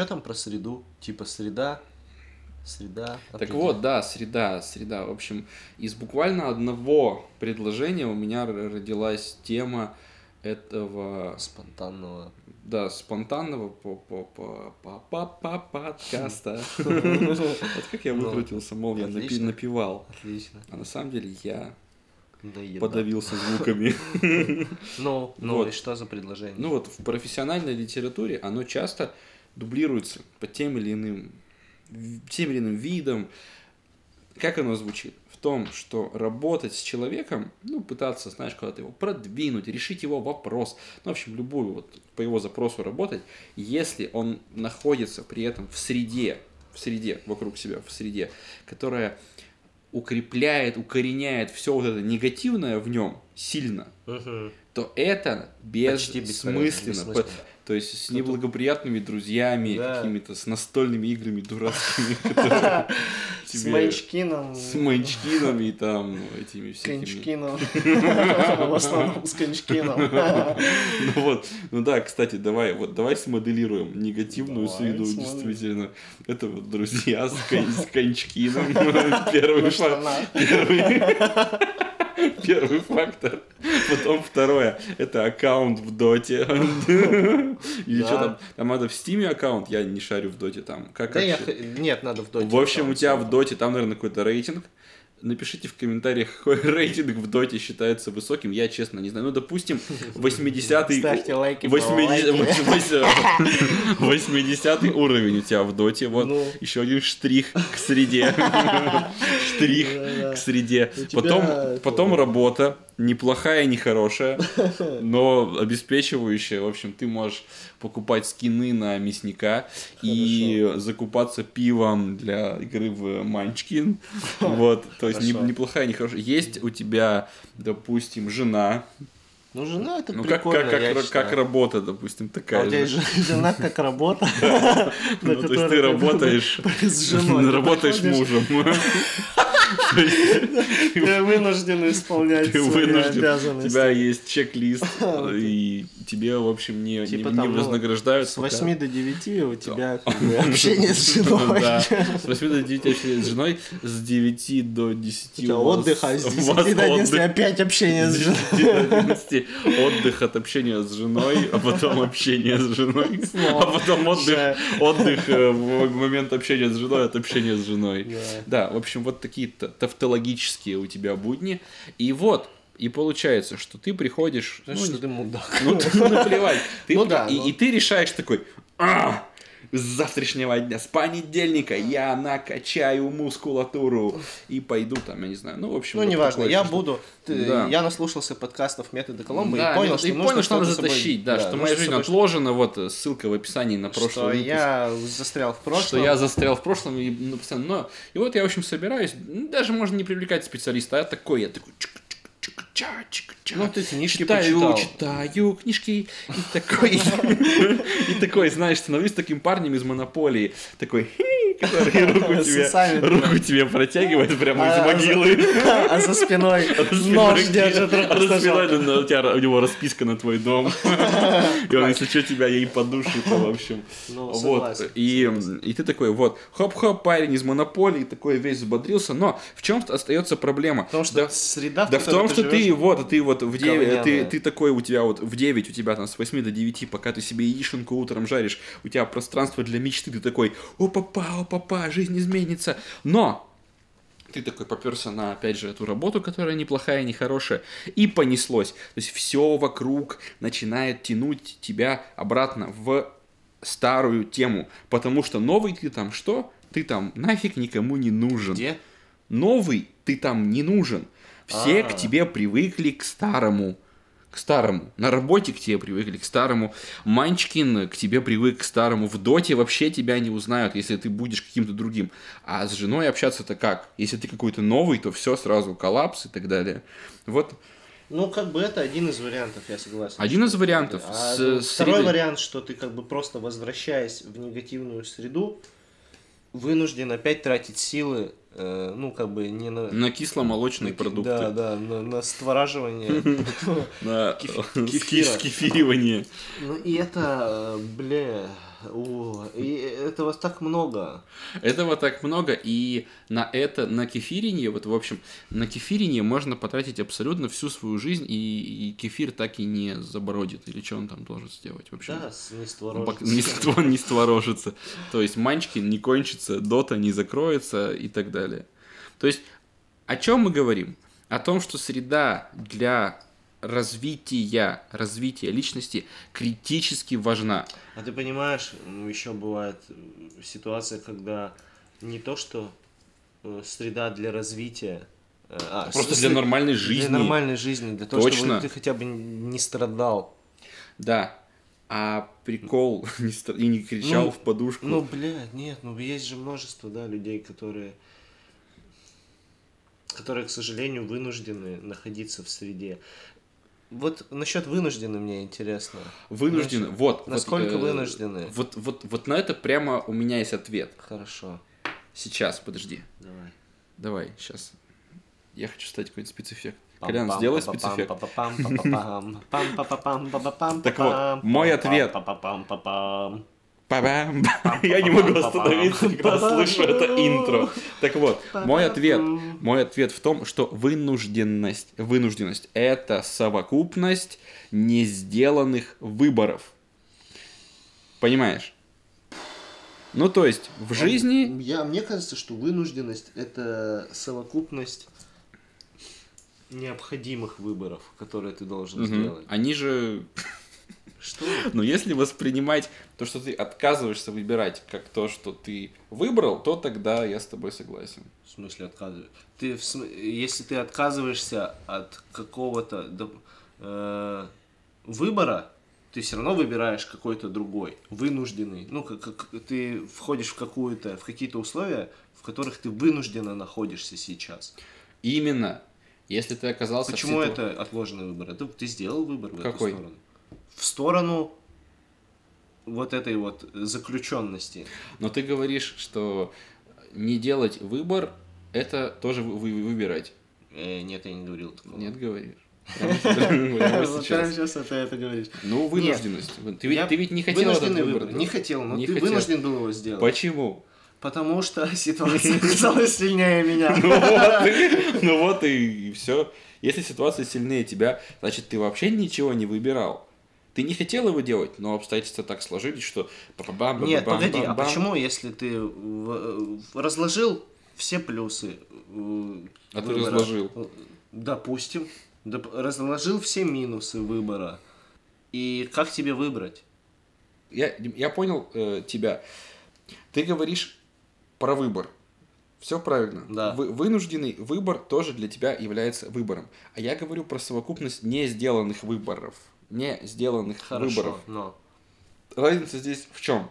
Что там про среду? Типа среда, среда. Так вот, да, среда, среда. В общем, из буквально одного предложения у меня родилась тема этого, Спонтанного. да, спонтанного по по по по по по подкаста. Вот как я Ну, выкрутился, мол, я напи- отлично. напевал. Отлично. А на самом деле я подавился звуками. Ну, ну и что за предложение? Ну вот в профессиональной литературе оно часто дублируется по тем или иным, тем или иным видам. Как оно звучит? В том, что работать с человеком, ну, пытаться, знаешь, куда-то его продвинуть, решить его вопрос, ну, в общем, любую вот по его запросу работать, если он находится при этом в среде, в среде, вокруг себя, в среде, которая укрепляет, укореняет все вот это негативное в нем сильно, Мгм. то это бесполезно, бессмысленно. бессмысленно. То есть с неблагоприятными друзьями, Да. какими-то с настольными играми дурацкими, С Манчкином. с Манчкином и там этими всякими. Кончкином. В основном с Кончкином. Ну вот, ну да, кстати, давай, вот давай смоделируем негативную среду, действительно. Это вот друзья с, Кончкином. Первый факт. штанах. Первый, фактор. Потом второе. Это аккаунт в доте. Или что там? Там надо в стиме аккаунт, я не шарю в доте там. Как Нет, надо в доте. В общем, у тебя в доте, там, наверное, какой-то рейтинг. Напишите в комментариях, какой рейтинг в доте считается высоким. Я, честно, не знаю. Ну, допустим, 80-й... Ставьте лайки, 80 лайки. 80 уровень у тебя в доте. Вот Ну. еще один штрих к среде. Штрих к среде. Потом, потом работа. Неплохая, не хорошая, но обеспечивающая. В общем, ты можешь покупать скины на мясника и закупаться пивом для игры в Манчкин. Вот, то есть не- Хорошо. неплохая, не хорошая. Есть у тебя, допустим, жена. Ну, жена это Ну, как, прикольно, как, как, считаю. как работа, допустим, А такая у тебя же. жена как работа? Ну, то есть ты работаешь, с женой. Работаешь мужем. Ты вынужден исполнять свои вынужден, у обязанности. тебя есть чек-лист, и тебе, в общем, не, Типа ну, вознаграждают. С пока- 8 до 9 у тебя общение с женой. С 8 до 9 общение с женой, с 9 до 10 У вас- отдых, а с у 10 вас до 11 отдых. опять общение с женой. 10 до 11 отдых от общения с женой, а потом общение с женой, а потом отдых, отдых э, в момент общения с женой от общения с женой. Да. В общем, вот такие та- тавтологические у тебя будни. И вот, и получается, что ты приходишь... Знаешь, ну, что ты мудак. ну, ты- ну, наплевать. Ты Ну да, и, ну. и ты решаешь такой, «А, с завтрашнего дня, с понедельника я накачаю мускулатуру и пойду там, я не знаю. Ну, в общем, Ну, вот неважно, я что- буду... ты- Да. Я наслушался подкастов метода Коломбо Да, и понял, что и нужно понял, что надо собой- затащить, да, что нужно моя жизнь собой отложена, вот э, ссылка в описании на прошлый что выпуск. я застрял в прошлом. Что я застрял в прошлом, и, ну, постоянно, но, и вот я, в общем, собираюсь, даже можно не привлекать специалиста, а я такой, я такой, чик-чик-чик-ча, чик-ча. Ну, ты книжки читаю, почитал. читаю книжки, и такой, и такой, знаешь, становлюсь таким парнем из Монополии, такой, который руку тебе, руку тебе протягивает прямо из А, могилы. А за спиной нож держит А за спиной у тебя у него расписка на твой дом. И он, если что, тебя ей подушит, в общем. Ну, Вот. И, и ты такой, вот, хоп-хоп, парень из монополии, такой весь взбодрился, но в чем остается проблема? Потому что Да- среда, в да в том, что ты живешь, вот, ты вот в 9, ты, ты такой, у тебя вот в 9, у тебя там с 8 до 9, пока ты себе яишенку утром жаришь, у тебя пространство для мечты, ты такой, о папа, о папа, жизнь изменится. Но ты такой поперся на, опять же, эту работу, которая неплохая, нехорошая, и понеслось. То есть все вокруг начинает тянуть тебя обратно в старую тему, потому что новый ты там что? Ты там нафиг никому не нужен. Где? Новый ты там не нужен. Все А. к тебе привыкли к старому. К старому. На работе к тебе привыкли к старому. Манчкин к тебе привык к старому. В доте вообще тебя не узнают, если ты будешь каким-то другим. А с женой общаться-то как? Если ты какой-то новый, то все сразу коллапс и так далее. Вот Ну, как бы это один из вариантов, я согласен. Один из вариантов. А С- второй средой- вариант, что ты как бы просто возвращаясь в негативную среду, вынужден опять тратить силы э, ну, как бы не на... На кисломолочные на продукты. Да, да, на, на створаживание. На Кеф- кефира. скефиривание. Ну, и это, э, бля, о, и этого так много. Этого так много, и на это, на кефиренье, вот, в общем, на кефиренье можно потратить абсолютно всю свою жизнь, и, и кефир так и не забородит, или что он там должен сделать, в общем. Да, не створожится. Не, не створожится. То есть Манчкин не кончится, Дота не закроется и так далее. То есть о чем мы говорим? О том, что среда для развития, развития личности критически важна. А ты понимаешь, еще бывает ситуация, когда не то, что э, среда для развития, э, а, Просто для нормальной жизни. Для нормальной жизни, для того, Точно. чтобы ты хотя бы не страдал. Да. А прикол не и не кричал Ну, в подушку. Ну, бля, нет, ну есть же множество, да, людей, которые которые, к сожалению, вынуждены находиться в среде. Вот насчет вынуждены мне интересно. вынуждены. Значит, вот. вот, насколько э, вынуждены? Вот, вот, вот на это прямо у меня есть ответ. Хорошо, Сейчас, подожди. давай. Давай, сейчас. Я хочу стать какой-нибудь спецэффект. Колян, сделай спецэффект. Так вот, мой ответ. Па-бам. Я не могу остановиться, когда слышу это интро. Так вот, мой ответ, мой ответ в том, что вынужденность, вынужденность – это совокупность не сделанных выборов. Понимаешь? Ну, то есть, в жизни... Я, мне кажется, что вынужденность это совокупность необходимых выборов, которые ты должен сделать. Они же... Что? Но если воспринимать то, что ты отказываешься выбирать, как то, что ты выбрал, то тогда я с тобой согласен. В смысле отказываешь? Ты, в см- если ты отказываешься от какого-то э, выбора, ты все равно выбираешь какой-то другой, вынужденный. Ну, как, как ты входишь в какую-то, в какие-то условия, в которых ты вынужденно находишься сейчас. Именно. Если ты оказался в Почему ситу- это отложенный выбор? Это ты сделал выбор в Какой? эту сторону. В сторону вот этой вот заключенности. Но ты говоришь, что не делать выбор – это тоже вы- вы- выбирать. Э, нет, я не говорил такого. Нет, говоришь. Вот сейчас. ты это говоришь. Ну, вынужденность. Ты ведь, не хотел этот выбор. Не хотел, но ты вынужден был его сделать. Почему? Потому что ситуация оказалась сильнее меня. Ну вот, и, ну вот и, все. Если ситуация сильнее тебя, значит, ты вообще ничего не выбирал. Ты не хотел его делать, но обстоятельства так сложились, что... Нет, погоди, а почему, если ты разложил все плюсы э, А ты разложил? Допустим, доп- разложил все минусы выбора. И как тебе выбрать? Я, я понял э, тебя. Ты говоришь про выбор. Все правильно. Да. Вы- вынужденный выбор тоже для тебя является выбором. А я говорю про совокупность не сделанных выборов. Не сделанных Хорошо, выборов. но... Разница здесь в чем?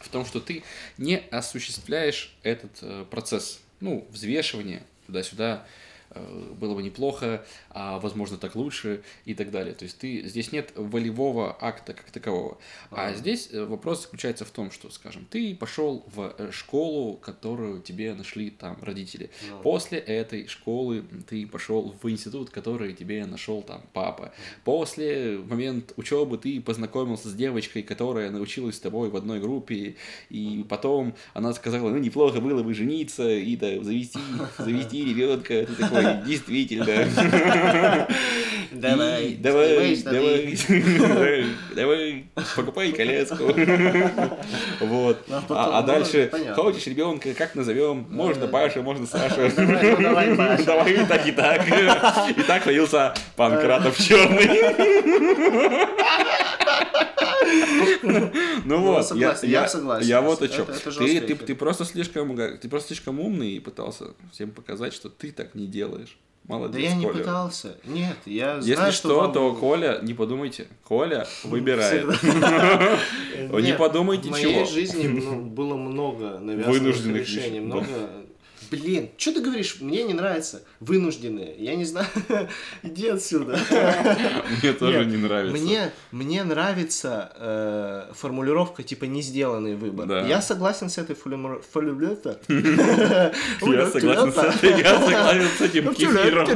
В том, что ты не осуществляешь этот э, процесс, ну, взвешивания туда-сюда, было бы неплохо, а возможно так лучше и так далее. То есть ты здесь нет волевого акта как такового. А здесь э, вопрос заключается в том, что, скажем, ты пошел в э, школу, которую тебе нашли там родители. Ну. После этой школы ты пошел в институт, который тебе нашел там папа. После момент учебы ты познакомился с девочкой, которая научилась с тобой в одной группе, и потом она сказала, ну неплохо было бы жениться и да, завести, завести ребенка. Ты такой, действительно. Давай, давай, давай, давай, покупай коляску. Вот. А потом, А а ну, дальше, хочешь ребенка, как назовем? Можно Паша, можно Саша. Давай, ну, так, и так. И так родился Панкратов Черный. Ну вот, согласен, я согласен. Я вот о чем. Ты, просто слишком, га- ты просто слишком умный и пытался всем показать, что ты так не делаешь. Молодец, Да я не Коля. пытался. Нет, я Если знаю, что, вам- то Коля, не подумайте, Коля выбирает. Не подумайте В моей чего. жизни ну, было много навязанных решений, много Блин, что ты говоришь? Мне не нравится. Вынужденные. Я не знаю. Иди отсюда. Мне тоже не нравится. Мне, мне нравится э, формулировка типа не сделанный выбор. Да. Я согласен с этой формулировкой. Я согласен с этим, я согласен с этим Ну, кефиром.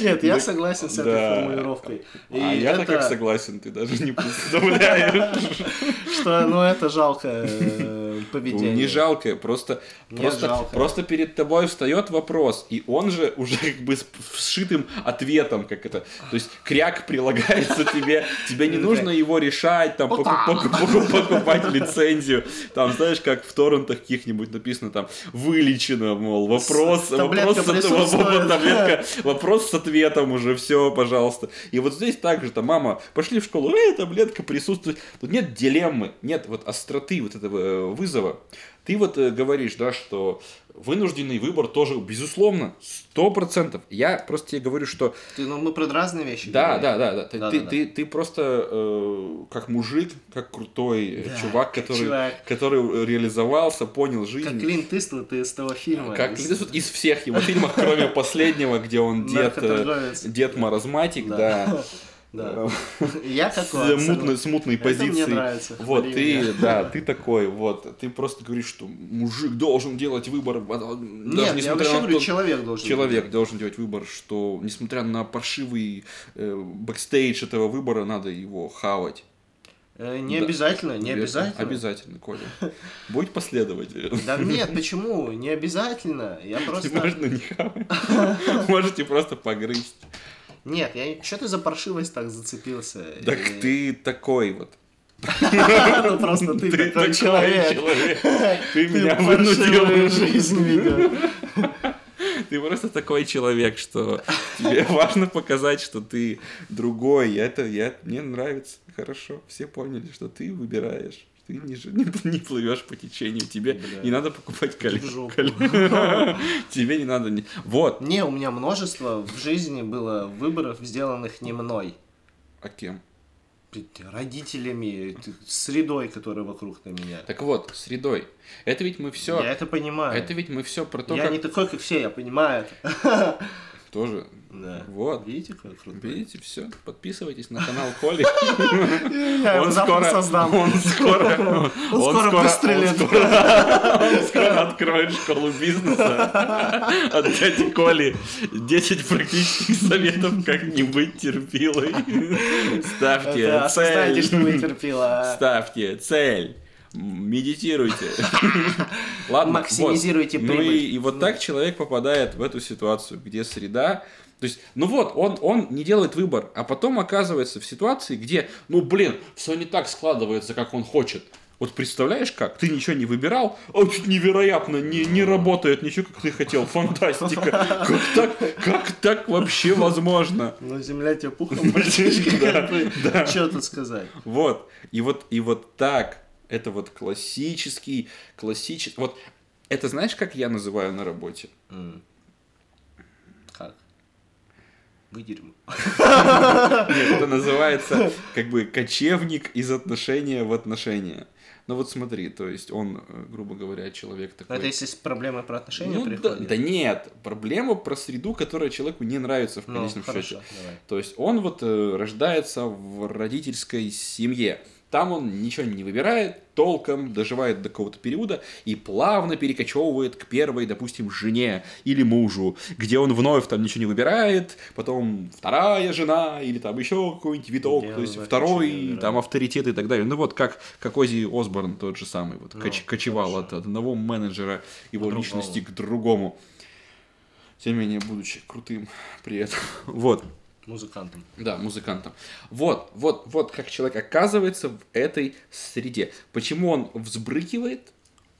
Нет, я согласен с этой Да. формулировкой. И А я-то это- как согласен, ты даже не представляешь. Что, ну, это жалкое э, Ну, поведение. Не жалко, просто, Нет, просто, жалко. просто перед тобой встает вопрос, и он же уже как бы с вшитым ответом, как это, то есть кряк прилагается тебе, тебе не нужно его решать, там, покупать лицензию, там, знаешь, как в торрентах каких-нибудь написано там, вылечено, мол, вопрос, вопрос, с ответом, присутствует. таблетка, вопрос с ответом уже, все, пожалуйста. И вот здесь также, там, мама, пошли в школу, эй, таблетка присутствует. Тут нет дилеммы, нет вот остроты вот этого э, вызова. Ты вот э, говоришь, да, что вынужденный выбор тоже, безусловно, сто процентов. Я просто тебе говорю, что Ты, ну, мы про разные вещи да, говорим. да, да, да. Ты, Да, ты, да, да. ты, ты просто э, как мужик, как крутой э, Да, чувак, который, чувак. который реализовался, понял жизнь. Как Клинт Иствуд из того фильма. Как из- Клинт Иствуд из всех его фильмов, кроме последнего, где он дед, э, дед маразматик, Да. да. Да. Я С такой. мутной, с мутной Это мне позиции. нравится, Вот, ты, меня. да, ты такой, вот, ты просто говоришь, что мужик должен делать выбор, а, даже Нет, я несмотря вообще на говорю, человек должен. Человек должен делать выбор, что несмотря на паршивый э, бэкстейдж этого выбора, надо его хавать. Э, Не Да. обязательно, не обязательно. Обязательно, Коля. Будь последователем. Да нет, почему? Не обязательно. Я просто... Можно не хавать. Можете просто погрызть. Нет, я... Что ты за паршивость так зацепился? Так И- ты такой вот. Ну просто ты такой человек. Ты меня вынудил. жизнь ведёшь. Ты просто такой человек, что тебе важно показать, что ты другой. Это я, мне нравится. Хорошо. Все поняли, что ты выбираешь. Ты не, ж- не, не плывешь по течению. Тебе Бля. не надо покупать жопу. Тебе не надо... не- Вот. Не, у меня множество в жизни было выборов, сделанных не мной. А кем? Родителями, средой, которая вокруг на меня. Так вот, средой. Это ведь мы все... Я это понимаю. Это ведь мы все про то, я как... не такой, как все, я понимаю это. Тоже... Да. Вот. Видите, какой крутой? Видите, все. Подписывайтесь на канал Коли. Его завтра создам. Он скоро... Он скоро выстрелит. Он скоро, он скоро откроет школу бизнеса от дяди Коли. 10 практических советов, как не быть терпилой. Ставьте цель. Ставьте цель. Медитируйте. Ладно, Максимизируйте вот. Ну прибыль. и, и вот так человек попадает в эту ситуацию, где среда то есть, ну вот, он, он не делает выбор, а потом оказывается в ситуации, где, ну блин, все не так складывается, как он хочет. Вот представляешь как? Ты ничего не выбирал, а чуть невероятно, не, не работает ничего, как ты хотел. Фантастика. Как так, как так вообще возможно? Ну, земля тебе пухом, мальчишка, Да, да. что тут сказать? Вот. И вот, и вот так. Это вот классический, классический. Вот это знаешь, как я называю на работе? М. Как? Вы дерьмо. Нет, это называется как бы кочевник из отношения в отношения. Ну вот смотри, то есть он, э, грубо говоря, человек такой... Это если с проблемой про отношения Ну, да, приходит? да нет, проблема про среду, которая человеку не нравится в Ну, конечном хорошо, счете. То есть он вот э, рождается в родительской семье. Там он ничего не выбирает толком, доживает до какого-то периода и плавно перекочевывает к первой, допустим, жене или мужу, где он вновь там ничего не выбирает, потом вторая жена или там еще какой-нибудь виток, Где то есть второй, там авторитет и так далее. Ну вот как, как Ози Осборн тот же самый, вот Ну, коч- кочевал хорошо. от одного менеджера его другому. личности к другому. Тем не менее, будучи крутым при этом. Вот. Музыкантом. Да, музыкантом. Вот, вот, вот как человек оказывается в этой среде. Почему он взбрыкивает?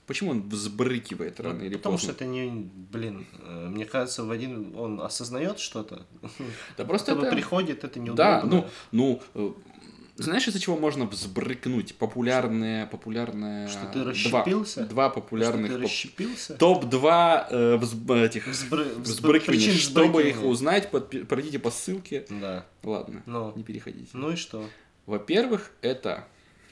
Почему он взбрыкивает рано или Потому поздно? что это не, блин, э, мне кажется, в один он осознает что-то. Да просто Просто это... приходит, это неудобно. Да, ну, ну, э, знаешь, из-за чего можно взбрыкнуть? Популярное, популярное... Что ты два- расщепился? Два, Что популярных... ты поп- расщепился? Топ-2 э, взб- этих Взбры- взбры- взбрыкиваний. Чтобы их узнать, подпи- пройдите по ссылке. Да. Ладно, Ну. не переходите. Ну и что? Во-первых, это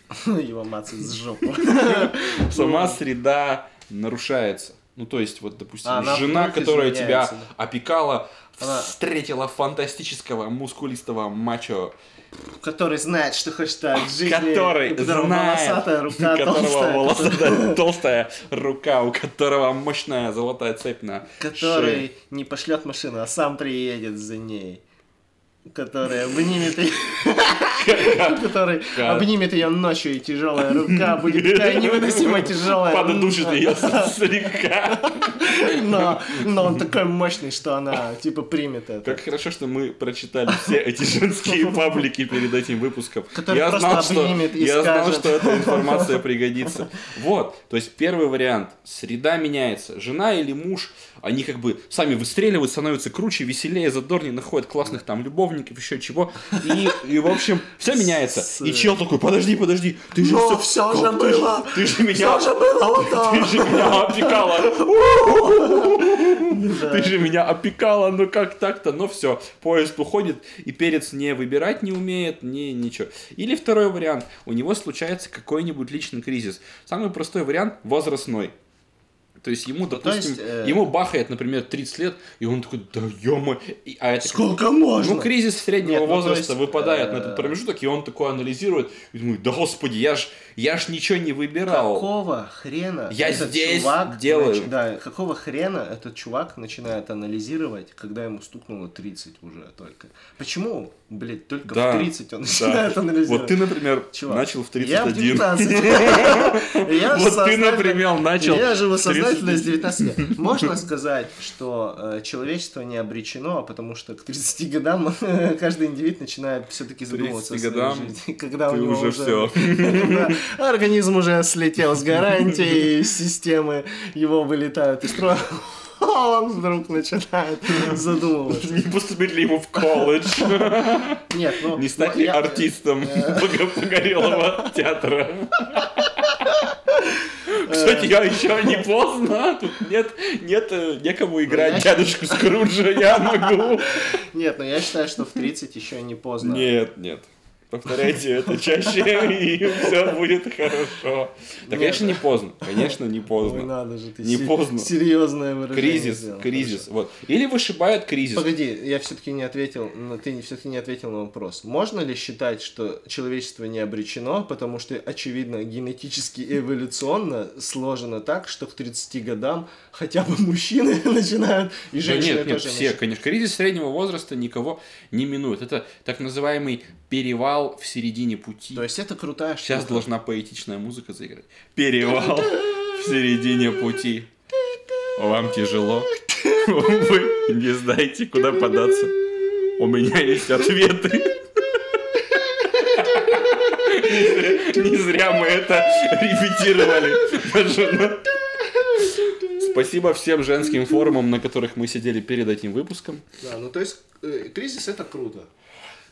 Его мацать с жопу. Сама среда нарушается. Ну, то есть, вот, допустим, она жена, которая тебя да. опекала, Она- встретила фантастического, мускулистого мачо, Который знает, что хочет от жизни. который у которого знает, волосатая у рука которого толстая. волосатая толстая рука, у которого мощная золотая цепь на шее. Который не пошлет машину, а сам приедет за ней. Который обнимет ее. Который обнимет ее ночью, и тяжелая рука будет такая невыносимо тяжелая. Поддушит ее слегка. Но, но он такой мощный, что она типа примет это. Как хорошо, что мы прочитали все эти женские паблики перед этим выпуском. Который я просто знал, что, обнимет и я знал, что эта информация пригодится. Вот, то есть первый вариант. Среда меняется. Жена или муж, они как бы сами выстреливают, становятся круче, веселее, задорнее, находят классных там любовников, еще чего. И, и в общем, все меняется. И чел такой, подожди, подожди, ты же Но всё- всё же было! Ты же меня... Всё же было! Ты же меня опекала. Ты же меня опекала, ну как так-то? Ну все, поезд уходит, и перец не выбирать не умеет, не ничего. Или второй вариант, у него случается какой-нибудь личный кризис. Самый простой вариант – возрастной. То есть ему, допустим, есть, э, ему бахает, например, 30 лет, и он такой, да ё А это Сколько можно? ну, кризис среднего Нет, ну, возраста есть, выпадает на э, этот промежуток, и он такой анализирует, и думает, да господи, я ж, я ж ничего не выбирал. Какого хрена Я этот здесь чувак делаю. нач- Да, какого хрена этот чувак начинает анализировать, когда ему стукнуло 30 уже только? Почему, блядь, только Да, в 30 он Да. начинает анализировать? Вот ты, например, Чувак, начал в Я в 31. 19. Я Вот ты, например, начал Я живу 30. с 19 лет. Можно сказать, что э, человечество не обречено, потому что к 30 годам каждый индивид начинает все-таки 30 задумываться о своей годам жизни. Когда у него уже. Да, Организм уже слетел с гарантии, системы его вылетают из строя. А Он вдруг начинает задумываться. Не поступить ли ему в колледж? Нет, ну... Не стать ну, ли я- артистом пого- погорелого театра? Кстати, я еще не поздно. Тут нет, нет, э, некому играть дядюшку Скруджа, я могу. Нет, но я считаю, что в 30 еще не поздно. Нет, нет. Повторяйте это чаще, и все будет хорошо. Да, Нет. конечно, не поздно. Конечно, не поздно. надо же, ты Не поздно. серьезное выражение Кризис, кризис. Вот. Или вышибает кризис. Погоди, я все-таки не ответил, на- ты все-таки не ответил на вопрос. Можно ли считать, что человечество не обречено, потому что, очевидно, генетически и эволюционно сложено так, что к 30 годам хотя бы мужчины начинают, и Да женщины нет, нет, тоже все, конечно. Кризис среднего возраста никого не минует. Это так называемый перевал в середине пути. То есть это крутая штука. Сейчас должна поэтичная музыка заиграть. Перевал в середине пути. Вам тяжело? Вы не знаете, куда податься. У меня есть ответы. Не зря мы это репетировали. Даже Спасибо всем женским форумам, на которых мы сидели перед этим выпуском. Да, ну то есть э, кризис это круто.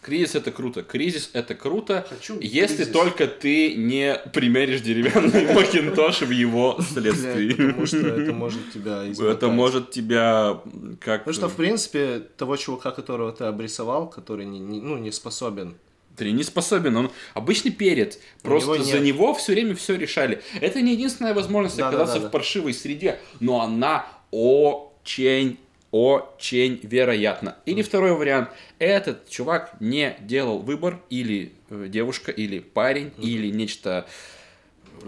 Кризис это круто. Кризис это круто, Хочу если кризис. только ты не примеришь деревянный макинтош в его следствии. потому что это может тебя измотать. Это может тебя как... Потому что, в принципе, того чувака, которого ты обрисовал, который не, не- ну, не способен Ты не способен, он обычный перец. Просто него за него все время все решали. Это не единственная возможность да, оказаться да, да. в паршивой среде, но она очень, очень вероятна. Или второй вариант. Этот чувак не делал выбор, или э, девушка, или парень, или нечто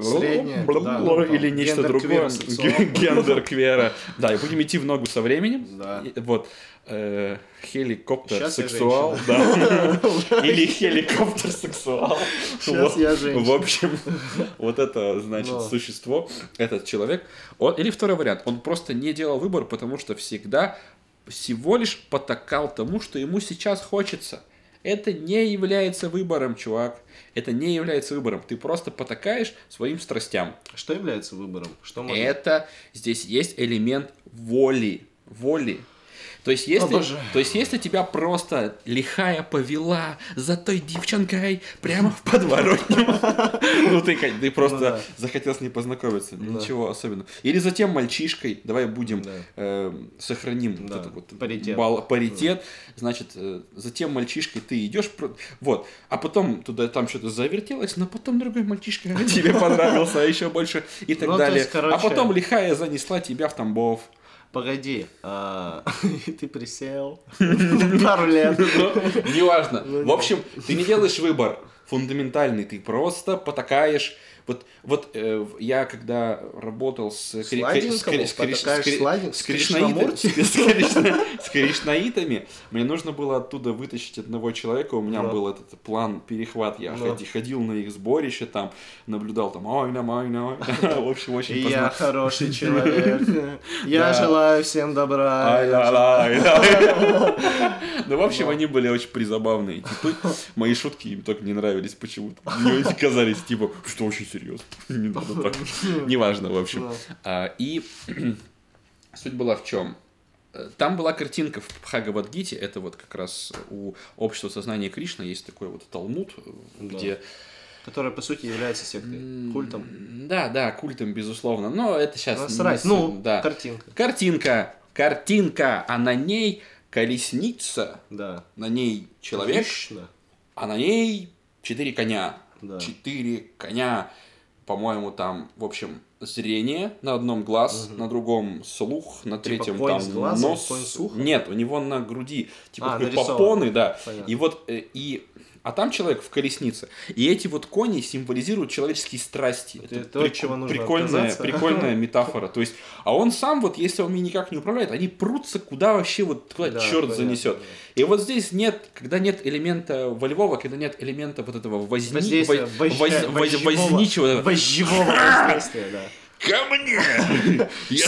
Среднее, да, ну, или нечто другое. Гендер квера. Да, и будем идти в ногу со временем. Да. Вот. Э, Хеликоптер сексуал, да. Или хеликоптер сексуал. Вот. я женщина. В общем, вот это значит существо, этот человек. Или второй вариант, он просто не делал выбор, потому что всегда всего лишь потакал тому, что ему сейчас хочется. Это не является выбором, чувак. Это не является выбором. Ты просто потакаешь своим страстям. Что является выбором? Что может... Это здесь есть элемент воли. Воли. То есть, если, Обожаю. то есть, если тебя просто лихая повела за той девчонкой прямо в подворотню, ну ты, ты просто Ну захотел с ней познакомиться, Да. ничего особенного. Или за тем мальчишкой, давай будем, сохраним паритет. значит, э, за тем мальчишкой ты идешь, вот, а потом туда там что-то завертелось, но потом другой мальчишка тебе понравился, а еще больше и так Ну, далее. А потом лихая занесла тебя в Тамбов. Погоди, а, ты присел пару лет. Неважно. Ну, В общем, ты не делаешь выбор фундаментальный, ты просто потакаешь. Вот, вот э, я когда работал с, с, с, кришнаитами, мне нужно было оттуда вытащить одного человека, у меня Да. был этот план перехват, я Да. ходил на их сборище, там наблюдал там, ой, на, ой, на, ой». в общем, очень Я хороший человек. Я желаю всем добра. Ну, в общем, они были очень призабавные. Мои шутки им только не нравились почему-то. Мне казались, типа, что очень серьезно. Так. Неважно, в общем. А, И суть была в чем? Там была картинка в Бхагавадгите, это вот как раз у общества сознания Кришны есть такой вот Талмуд, Да. где Которая, по сути, является сектой, культом. Да, да, культом, безусловно. Но это сейчас... Насрать. не Ну, да. картинка. Картинка, картинка, а на ней колесница, Да. на ней человек, Кришна. а на ней четыре коня. Да. Четыре коня, по-моему, там, в общем, зрение на одном глаз, на другом слух, на третьем конь там с глазом, нос. Нет, у него на груди типа А, попоны, да. Понятно. И вот э, и а там человек в колеснице. И эти вот кони символизируют человеческие страсти. Это то, от чего нужно прикольная, отказаться. прикольная метафора. То есть, а он сам вот, если он ими никак не управляет, они прутся куда вообще вот куда Да, черт понятно, занесет. да. И вот здесь нет, когда нет элемента волевого, когда нет элемента вот этого возни, воз- воз- воз- возничего. Воздействия, да. Ко мне! Я,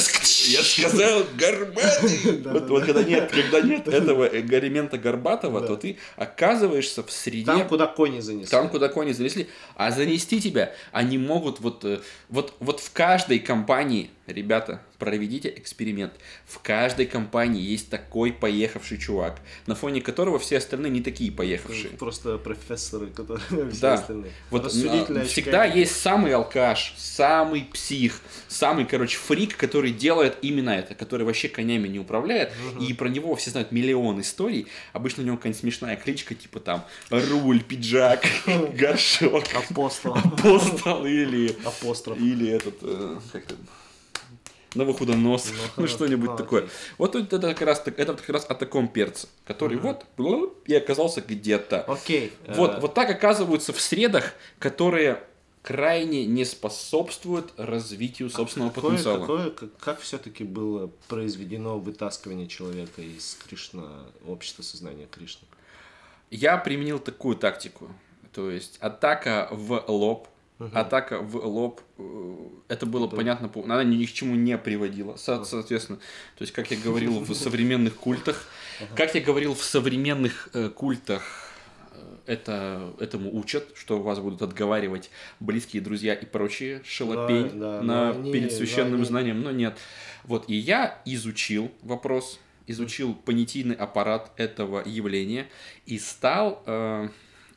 я сказал горбатый! Да, Вот да, вот когда нет, когда нет этого элемента горбатого, то ты оказываешься в среде Там, куда кони занесли. там, куда кони занесли, а занести тебя они могут вот, э, вот, вот в каждой компании, ребята, проведите эксперимент. В каждой компании есть такой поехавший чувак, на фоне которого все остальные не такие поехавшие. Просто профессоры, которые все Да. остальные. Вот а, всегда очкари. есть самый алкаш, самый псих, самый, короче, фрик, который делает именно это, который вообще конями не управляет, и про него все знают миллион историй. Обычно у него какая-нибудь смешная кличка, типа там руль, пиджак, горшок, Апостол. апостол или, Апостроф. или этот, э, как это, новохудонос, Ну, ну что-нибудь такое. Вот это как раз, это как раз о таком перце, который вот и оказался где-то. Окей. Вот, э, вот так оказываются в средах, которые крайне не способствуют развитию собственного какое, потенциала. какое- как, как все-таки было произведено вытаскивание человека из Кришна, общества сознания Кришны? Я применил такую тактику. То есть атака в лоб. Атака в лоб. э, Это было понятно, по- она ни к чему не приводила. Со- Соответственно, то есть, как я говорил в современных культах, как я говорил в современных э, культах, э, это, этому учат, что вас будут отговаривать близкие друзья и прочие шалопень Да, да, на, но они- перед но священным они- знанием, но нет. Вот, и я изучил вопрос, изучил понятийный аппарат этого явления и стал э,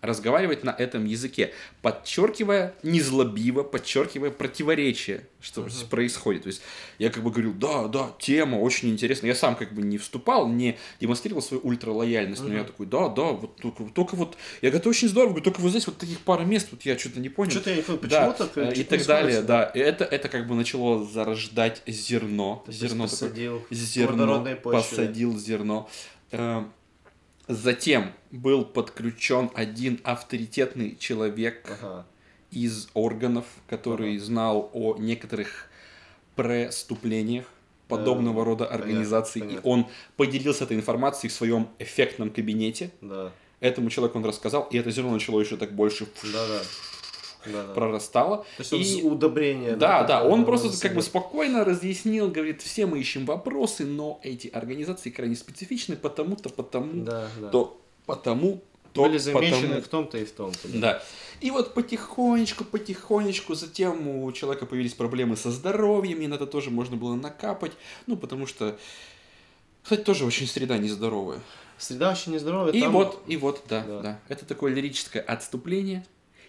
разговаривать на этом языке, подчеркивая незлобиво, подчеркивая противоречие, что происходит. То есть я как бы говорил, да, да, тема очень интересная. Я сам как бы не вступал, не демонстрировал свою ультралояльность, но я такой, да, да, вот только, только вот, я говорю, это очень здорово, говорю, только вот здесь вот таких пара мест, вот я что-то не понял. Что-то я не понял, Да, почему так, э, и так далее, да. И это, это как бы начало зарождать зерно. Есть зерно посадил такое, зерно, почве. посадил зерно. Э, Затем был подключен один авторитетный человек Ага. из органов, который знал о некоторых преступлениях подобного Э, рода понятно, организаций. И понятно. он поделился этой информацией в своем эффектном кабинете. Да. Этому человеку он рассказал, и это зерно начало еще так больше Да, да. Да, да. прорастало. То есть он И- с удобрения. Да, да, такое, он да, просто как бы спокойно разъяснил, говорит, все мы ищем вопросы, но эти организации крайне специфичны, потому-то, потому, Да, да. то, потому, то, Были замечены потому. в том-то и в том-то. Да. И вот потихонечку, потихонечку, затем у человека появились проблемы со здоровьем, и на это тоже можно было накапать, ну, потому что Кстати, тоже очень среда нездоровая. Среда очень нездоровая. И там вот, и вот, да, да, Да. Это такое лирическое отступление.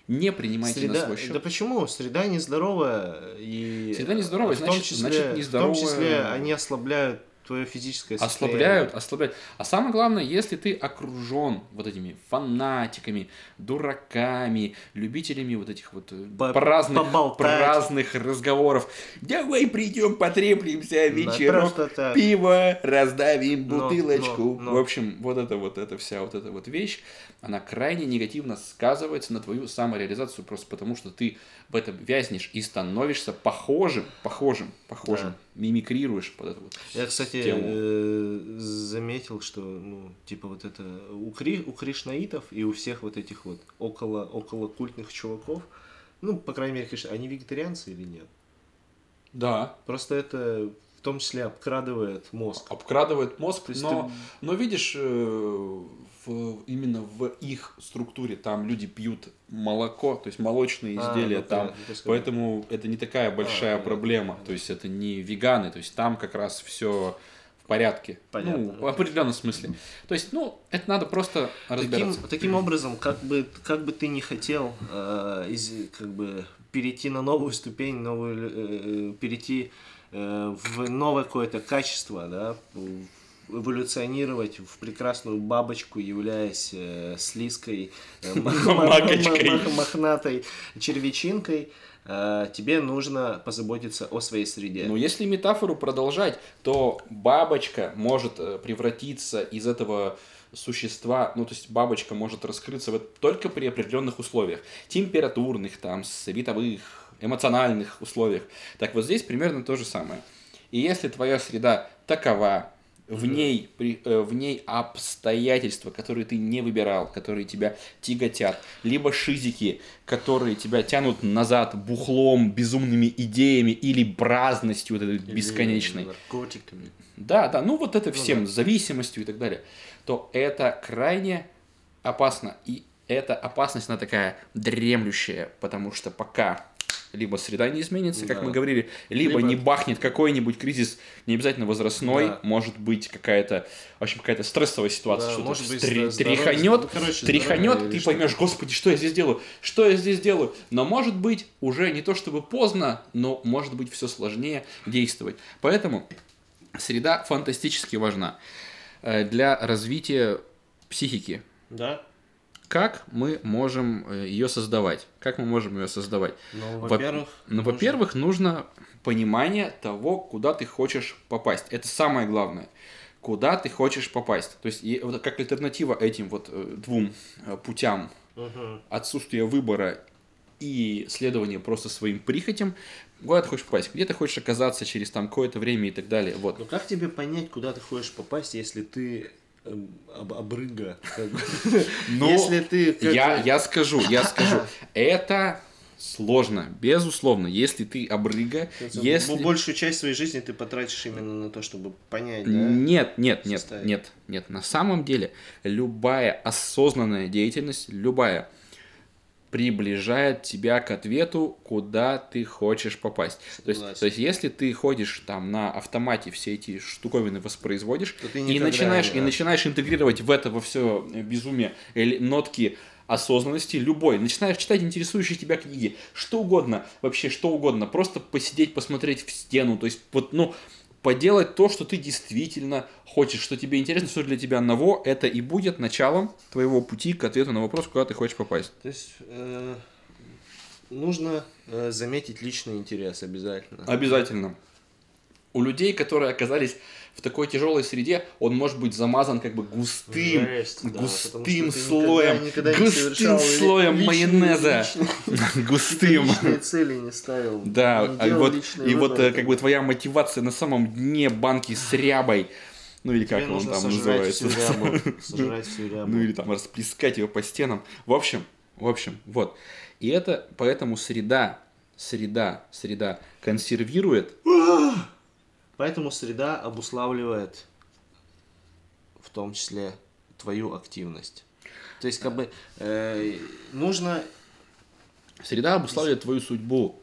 Не принимайте на Среда... свой счет. Да почему? Среда нездоровая. И... Среда нездоровая, в том значит- числе, значит, В том нездоровая- числе они ослабляют твое физическое состояние. Ослабляют, ослабляют. А самое главное, если ты окружен вот этими фанатиками, дураками, любителями вот этих вот э, По- праздных, праздных разговоров. Давай придем, потреплемся Да, вечерок, просто так. пиво, раздавим Но, бутылочку. но, но. В общем, вот эта вот эта вся вот эта вот вещь, она крайне негативно сказывается на твою самореализацию, просто потому что ты в этом вязнешь и становишься похожим, похожим, похожим, мимикрируешь под эту вот Я, кстати, тему. э, заметил, что, ну, типа вот это у, Кри, у кришнаитов и у всех вот этих вот около, около культных чуваков, ну, по крайней мере, криш- они вегетарианцы или нет? Да, Просто это том числе обкрадывает мозг. обкрадывает мозг, То есть но, но видишь, э, в, именно в их структуре там люди пьют молоко, то есть молочные А, изделия ну, там, понятно, поэтому это не такая большая понятно, проблема, понятно. то есть это не веганы, то есть там как раз все в порядке, Понятно, ну, в ну. определенном смысле. То есть, ну, это надо просто Таким, разбираться. таким образом, как бы, как бы ты не хотел э, из, как бы перейти на новую ступень, новую, э, перейти в новое какое-то качество, да, эволюционировать в прекрасную бабочку, являясь э, слизкой, э, мах- мохнатой червячинкой, э, тебе нужно позаботиться о своей среде. Но если метафору продолжать, то бабочка может э, превратиться из этого существа, ну то есть бабочка может раскрыться в это только при определенных условиях, температурных, там, световых, эмоциональных условиях. Так вот здесь примерно то же самое. И если твоя среда такова, в ней, при- э, в ней обстоятельства, которые ты не выбирал, которые тебя тяготят, либо шизики, которые тебя тянут назад бухлом, безумными идеями или праздностью вот этой Или бесконечной. наркотиками. Да, да, ну вот это всем, да. зависимостью и так далее, то это крайне опасно. И эта опасность, она такая дремлющая, потому что пока либо среда не изменится, как Да. мы говорили, либо, Либо- не бахнет какой-нибудь кризис, не обязательно возрастной, Да. может быть какая-то, в общем, какая-то стрессовая ситуация, Да, что-то может быть, здоровье- тряханет, ну, короче, тряханет, ты поймешь, господи, что я здесь делаю, что я здесь делаю. Но может быть уже не то чтобы поздно, но может быть все сложнее действовать. Поэтому среда фантастически важна э, для развития психики. Да? Как мы можем э, ее создавать? Как мы можем ее создавать? Ну, Во- во-первых, Ну, нужно- во-первых, нужно понимание того, куда ты хочешь попасть. Это самое главное. Куда ты хочешь попасть. То есть, и вот как альтернатива этим вот э, двум э, путям Мгм. отсутствие выбора и следование просто своим прихотям, куда ты хочешь попасть, где ты хочешь оказаться через там какое-то время и так далее. Вот. Ну как тебе понять, куда ты хочешь попасть, если ты об- обрыга? Ну, если ты... Я, я скажу, я скажу. Это сложно, безусловно, если ты обрыга, Б- если... Большую часть своей жизни ты потратишь именно на то, чтобы понять, да? Нет, нет, нет, Составить. нет, нет. На самом деле любая осознанная деятельность, любая, приближает тебя к ответу, куда ты хочешь попасть. То есть, то есть, если ты ходишь там на автомате все эти штуковины воспроизводишь и начинаешь и начинаешь интегрировать в это во все безумие или нотки осознанности любой. Начинаешь читать интересующие тебя книги, что угодно, вообще что угодно, просто посидеть, посмотреть в стену, то есть вот, ну, поделать то, что ты действительно хочешь, что тебе интересно, что для тебя ново, это и будет началом твоего пути к ответу на вопрос, куда ты хочешь попасть. То есть э, нужно э, заметить личный интерес обязательно. Обязательно. У людей, которые оказались в такой тяжелой среде, он может быть замазан как бы густым, Жесть, да, густым ты слоем, никогда- никогда густым слоем личные- майонеза, личные- густым. Личные цели не ставил. Да, не а вот, и вот э, как бы твоя мотивация на самом дне банки с рябой, ну или как он там называется. Ну или там расплескать его по стенам. В общем, в общем, вот. И это поэтому среда, среда, среда консервирует. Поэтому среда обуславливает в том числе твою активность. То есть, как бы, э, нужно... Среда обуславливает твою судьбу.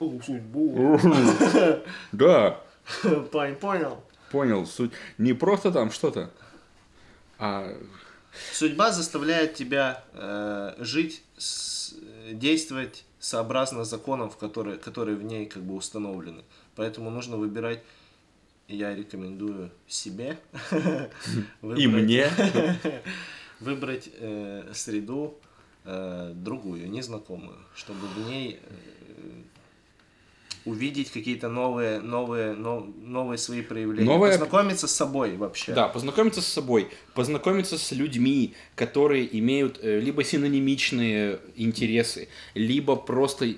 О, судьбу. Да. Понял? Понял, суть. Не просто там что-то, а Судьба заставляет тебя э, жить, с- действовать сообразно законам, в которые, которые в ней как бы установлены. Поэтому нужно выбирать, я рекомендую себе и мне. выбрать э, среду э, другую, незнакомую, чтобы в ней э, увидеть какие-то новые, новые, но- новые свои проявления, Новое- познакомиться с собой вообще. Да, познакомиться с собой, познакомиться с людьми, которые имеют либо синонимичные интересы, либо просто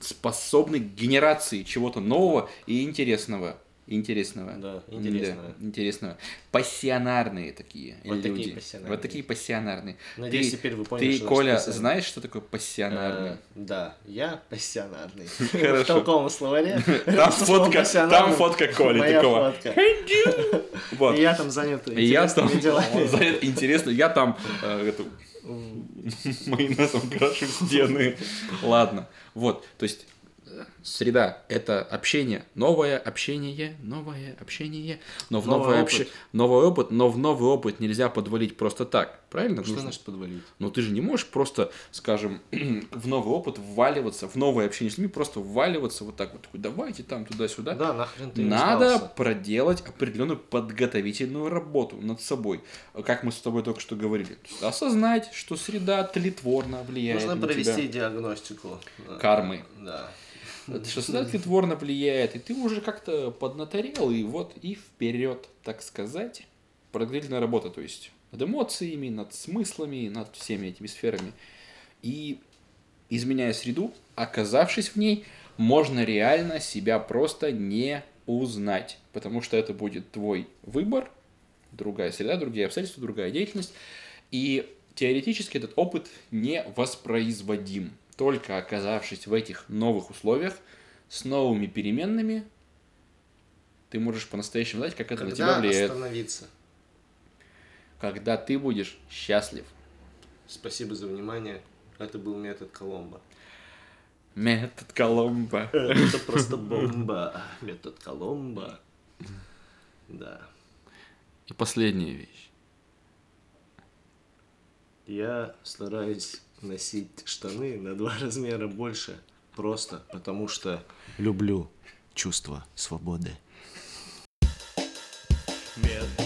способны к генерации чего-то нового и интересного. Интересного. Да, интересного. Да, интересного. Пассионарные такие Вот люди. такие пассионарные. Вот такие пассионарные. Надеюсь, ты, теперь вы поняли, Ты, что Коля, пассионарный. знаешь, что такое пассионарный? Э, да, я пассионарный. Хорошо. В толковом словаре. Там фотка, там фотка Коли моя такого. фотка. Вот. И я там занят я там интересными делами. занят интересно, я там э, майонезом крашу стены. Ладно, вот, то есть среда это общение, новое общение, новое общение, но в Новый новое опыт. обще- новый опыт, но в новый опыт нельзя подвалить просто так, правильно? Что Нужно- значит подвалить? но ты же не можешь просто, скажем, в новый опыт вваливаться, в новое общение с людьми, просто вваливаться вот так вот, такой, давайте там туда-сюда. Да, нахрен ты Надо сдался? проделать определенную подготовительную работу над собой. Как мы с тобой только что говорили. Осознать, что среда тлетворно влияет Нужно на провести тебя. диагностику. Кармы. Да. Что среда тлетворно влияет, и ты уже как-то поднаторел, и вот и вперед, так сказать. Подготовительная работа, то есть над эмоциями, над смыслами, над всеми этими сферами. И изменяя среду, оказавшись в ней, можно реально себя просто не узнать. Потому что это будет твой выбор, другая среда, другие обстоятельства, другая деятельность. И теоретически этот опыт не воспроизводим. Только оказавшись в этих новых условиях, с новыми переменными, ты можешь по-настоящему знать, как это на тебя Когда влияет. остановиться? Когда ты будешь счастлив. Спасибо за внимание. Это был метод Коломбо. Метод Коломбо. Это просто бомба. Метод Коломбо. Да. И последняя вещь. Я стараюсь носить штаны на два размера больше. Просто потому что люблю чувство свободы. Коломбо.